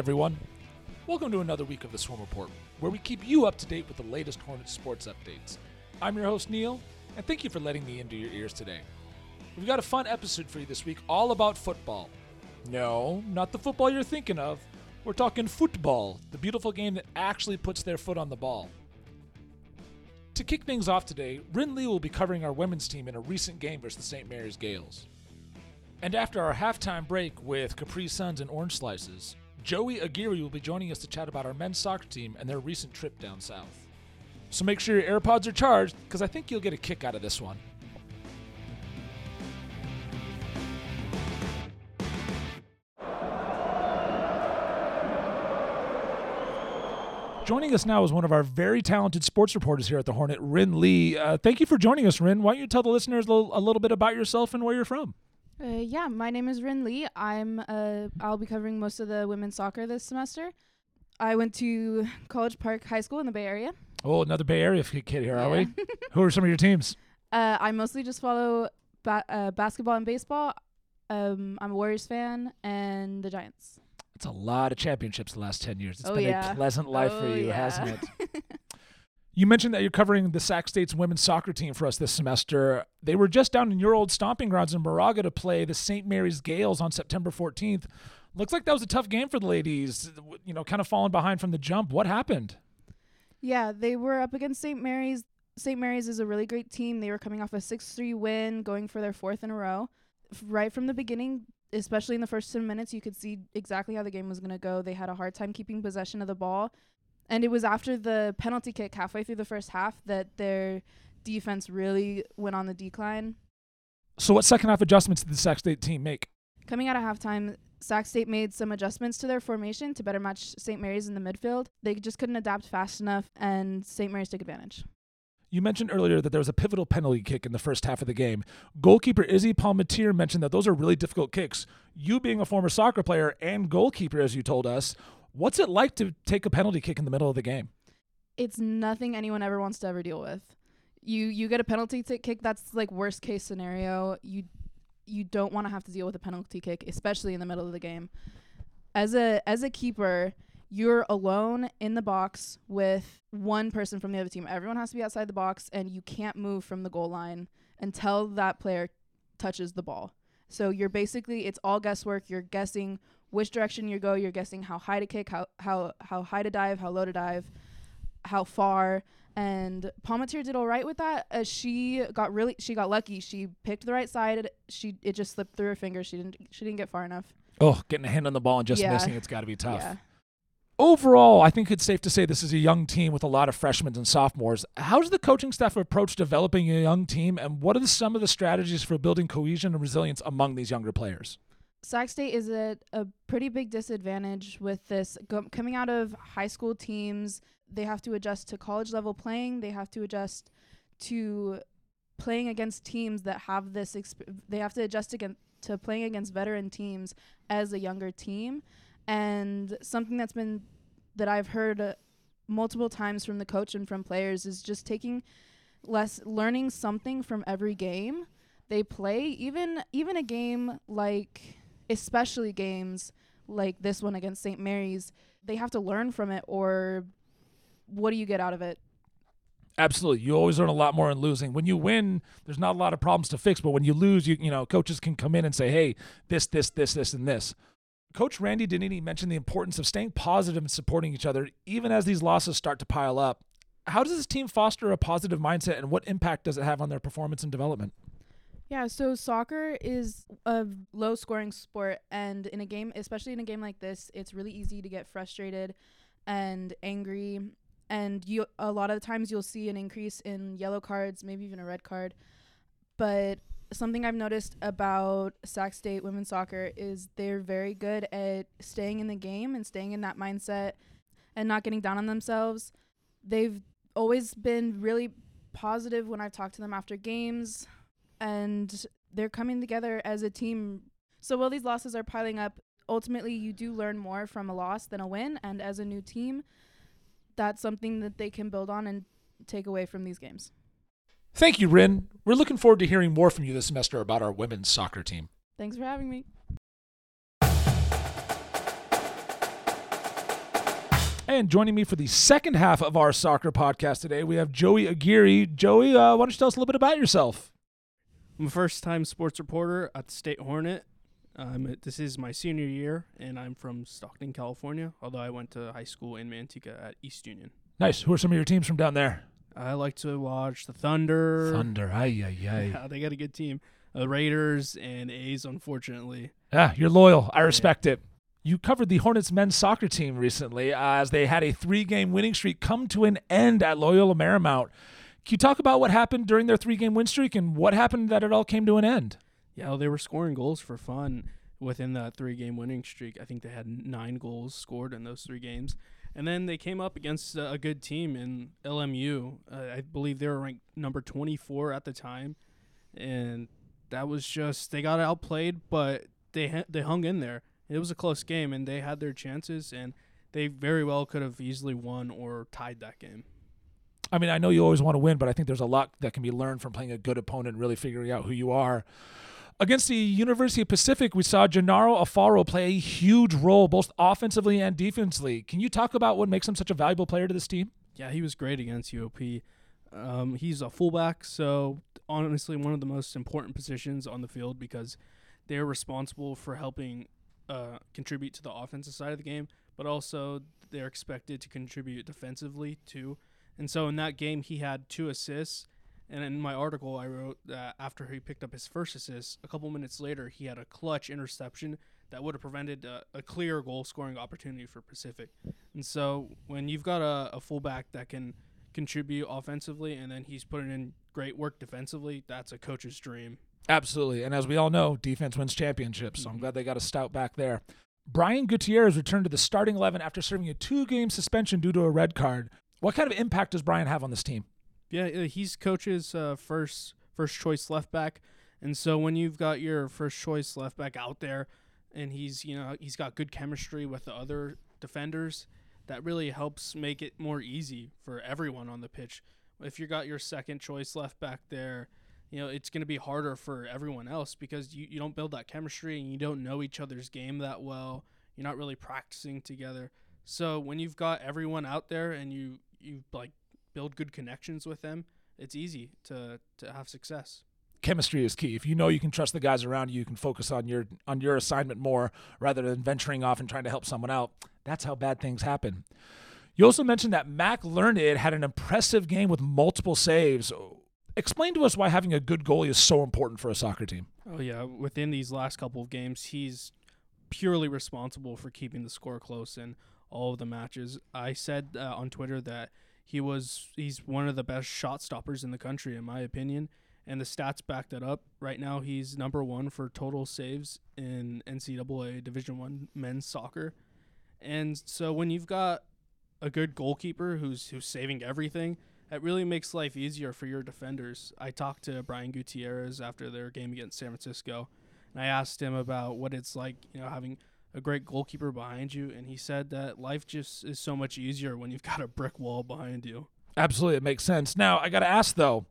everyone. Welcome to another week of the Swarm Report, where we keep you up to date with the latest Hornets sports updates. I'm your host, Neill, and thank you for letting me into your ears today. We've got a fun episode for you this week all about football. No, not the football you're thinking of. We're talking football, the beautiful game that actually puts their foot on the ball. To kick things off today, Rinn Lee will be covering our women's team in a recent game versus the St. Mary's Gaels. And after our halftime break with Capri Suns and Orange Slices, Joey Aguirre will be joining us to chat about our men's soccer team and their recent trip down south. So make sure your AirPods are charged, because I think you'll get a kick out of this one. Joining us now is one of our very talented sports reporters here at the Hornet, Rinn Lee. Uh, thank you for joining us, Rinn. Why don't you tell the listeners a little, a little bit about yourself and where you're from? Uh, yeah, my name is Rinn Lee. I'm uh, I'll be covering most of the women's soccer this semester. I went to College Park High School in the Bay Area. Oh, another Bay Area kid here, are Yeah. we? Who are some of your teams? Uh, I mostly just follow ba- uh, basketball and baseball. Um, I'm a Warriors fan and the Giants. It's a lot of championships the last 10 years. It's Oh, been yeah. a pleasant life for Oh, you, yeah. hasn't it? You mentioned that you're covering the Sac State's women's soccer team for us this semester. They were just down in your old stomping grounds in Moraga to play the St. Mary's Gaels on September 14th. Looks like that was a tough game for the ladies, you know, kind of falling behind from the jump. What happened? yeah, they were up against St. Mary's. St. Mary's is a really great team. They were coming off a 6-3 win, going for their fourth in a row. Right from the beginning, especially in the first 10 minutes, you could see exactly how the game was going to go. They had a hard time keeping possession of the ball. And it was after the penalty kick halfway through the first half that their defense really went on the decline. So, what second half adjustments did the Sac State team make? Coming out of halftime, Sac State made some adjustments to their formation to better match St. Mary's in the midfield. They just couldn't adapt fast enough, and St. Mary's took advantage. You mentioned earlier that there was a pivotal penalty kick in the first half of the game. Goalkeeper Izzy Palmatier mentioned that those are really difficult kicks. You being a former soccer player and goalkeeper, as you told us, what's it like to take a penalty kick in the middle of the game? It's nothing anyone ever wants to ever deal with. You you get a penalty t- kick. That's like worst case scenario. You you don't want to have to deal with a penalty kick, especially in the middle of the game. As a as a keeper, you're alone in the box with one person from the other team. Everyone has to be outside the box, and you can't move from the goal line until that player touches the ball. So you're basically it's all guesswork. You're guessing which direction you go. You're guessing how high to kick, how how how high to dive, how low to dive, how far. And Palmatier did all right with that. As she got really, she got lucky. She picked the right side. She it just slipped through her fingers. She didn't she didn't get far enough. Oh, getting a hand on the ball and just Yeah. missing, it's got to be tough. Yeah. Overall, I think it's safe to say this is a young team with a lot of freshmen and sophomores. How does the coaching staff approach developing a young team, and what are the, some of the strategies for building cohesion and resilience among these younger players? Sac State is at a pretty big disadvantage with this go- coming out of high school teams. They have to adjust to college level playing. They have to adjust to playing against teams that have this. Exp- they have to adjust again to playing against veteran teams as a younger team. And something that's been that I've heard uh, multiple times from the coach and from players is just taking less, learning something from every game they play. Even even a game like especially games like this one against St. Mary's, they have to learn from it or what do you get out of it? Absolutely. You always learn a lot more in losing. When you win, there's not a lot of problems to fix, but when you lose, you you know, coaches can come in and say, "Hey, this this this this and this." Coach Randy Dedini mentioned the importance of staying positive and supporting each other even as these losses start to pile up. How does this team foster a positive mindset and what impact does it have on their performance and development? Yeah, so soccer is a low scoring sport and in a game, especially in a game like this, it's really easy to get frustrated and angry and you a lot of times you'll see an increase in yellow cards, maybe even a red card. But something I've noticed about Sac State women's soccer is they're very good at staying in the game and staying in that mindset and not getting down on themselves. They've always been really positive when I've talked to them after games and they're coming together as a team. So while these losses are piling up, ultimately you do learn more from a loss than a win and as a new team, that's something that they can build on and take away from these games. Thank you, Rinn. We're looking forward to hearing more from you this semester about our women's soccer team. Thanks for having me. And joining me for the second half of our soccer podcast today, we have Joey Aguirre. Joey, uh, why don't you tell us a little bit about yourself? I'm a first time sports reporter at the State Hornet. Um, this is my senior year, and I'm from Stockton, California, although I went to high school in Manteca at East Union. Nice. Who are some of your teams from down there? I like to watch the Thunder. Thunder. Ay, ay, ay. Yeah, they got a good team. The Raiders and A's, unfortunately. Yeah, you're loyal. I respect it. You covered the Hornets men's soccer team recently uh, as they had a three game winning streak come to an end at Loyola Marymount. Can you talk about what happened during their three game win streak and what happened that it all came to an end? Yeah, well, they were scoring goals for fun within that three game winning streak. I think they had nine goals scored in those three games. And then they came up against a good team in LMU. Uh, I believe they were ranked number 24 at the time. And that was just, they got outplayed, but they, they hung in there it was a close game, and they had their chances, and they very well could have easily won or tied that game. I mean, I know you always want to win, but I think there's a lot that can be learned from playing a good opponent really figuring out who you are. Against the University of Pacific, we saw Gennaro Alfaro play a huge role both offensively and defensively. Can you talk about what makes him such a valuable player to this team? Yeah, he was great against UOP. Um, he's a fullback, so honestly, one of the most important positions on the field because they're responsible for helping uh, contribute to the offensive side of the game, but also they're expected to contribute defensively too. And so in that game, he had two assists. And in my article, I wrote that after he picked up his first assist, a couple minutes later, he had a clutch interception that would have prevented a, a clear goal scoring opportunity for Pacific. And so when you've got a, a fullback that can contribute offensively and then he's putting in great work defensively, that's a coach's dream. Absolutely. And as we all know, defense wins championships. So I'm mm-hmm. glad they got a stout back there. Brian Gutierrez returned to the starting 11 after serving a two game suspension due to a red card. What kind of impact does Brian have on this team? Yeah, he's coach's uh, first first choice left back. And so when you've got your first choice left back out there and he's, you know, he's got good chemistry with the other defenders, that really helps make it more easy for everyone on the pitch. If you got your second choice left back there, you know, it's going to be harder for everyone else because you, you don't build that chemistry and you don't know each other's game that well. You're not really practicing together. So when you've got everyone out there and you you like build good connections with them, it's easy to to have success. Chemistry is key. If you know you can trust the guys around you, you can focus on your on your assignment more rather than venturing off and trying to help someone out. That's how bad things happen. You also mentioned that Mac Learned had an impressive game with multiple saves. Explain to us why having a good goalie is so important for a soccer team. Oh yeah, within these last couple of games, he's purely responsible for keeping the score close in all of the matches. I said uh, on Twitter that he was he's one of the best shot stoppers in the country in my opinion, and the stats back that up. Right now, he's number one for total saves in NCAA Division One men's soccer, and so when you've got a good goalkeeper who's who's saving everything it really makes life easier for your defenders. I talked to Brian Gutierrez after their game against San Francisco, and I asked him about what it's like, you know, having a great goalkeeper behind you, and he said that life just is so much easier when you've got a brick wall behind you. Absolutely, it makes sense. Now, I got to ask though,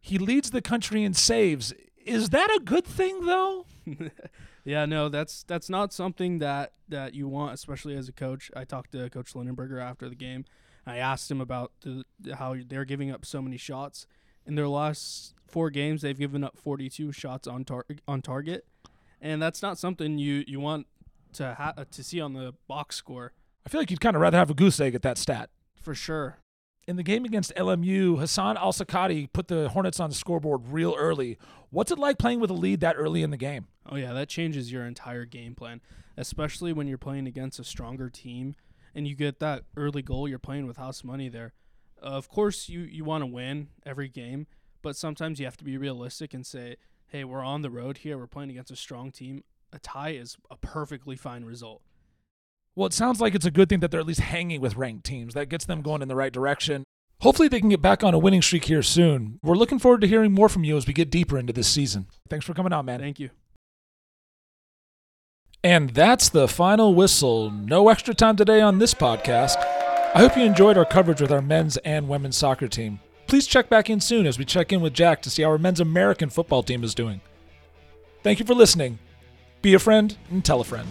he leads the country in saves. Is that a good thing though? yeah, no, that's that's not something that that you want, especially as a coach. I talked to Coach Linenberger after the game I asked him about the, how they're giving up so many shots. In their last four games, they've given up 42 shots on tar- on target, and that's not something you, you want to ha- uh, to see on the box score. I feel like you'd kind of rather have a goose egg at that stat. For sure. In the game against LMU, Hassan Al Sakati put the Hornets on the scoreboard real early. What's it like playing with a lead that early in the game? Oh yeah, that changes your entire game plan, especially when you're playing against a stronger team and you get that early goal, you're playing with house money there. Uh, of course, you, you want to win every game, but sometimes you have to be realistic and say, hey, we're on the road here. We're playing against a strong team. A tie is a perfectly fine result. Well, it sounds like it's a good thing that they're at least hanging with ranked teams. That gets them going in the right direction. Hopefully, they can get back on a winning streak here soon. We're looking forward to hearing more from you as we get deeper into this season. Thanks for coming on, man. Thank you. And that's the final whistle. No extra time today on this podcast. I hope you enjoyed our coverage with our men's and women's soccer team. Please check back in soon as we check in with Jack to see how our men's American football team is doing. Thank you for listening. Be a friend and tell a friend.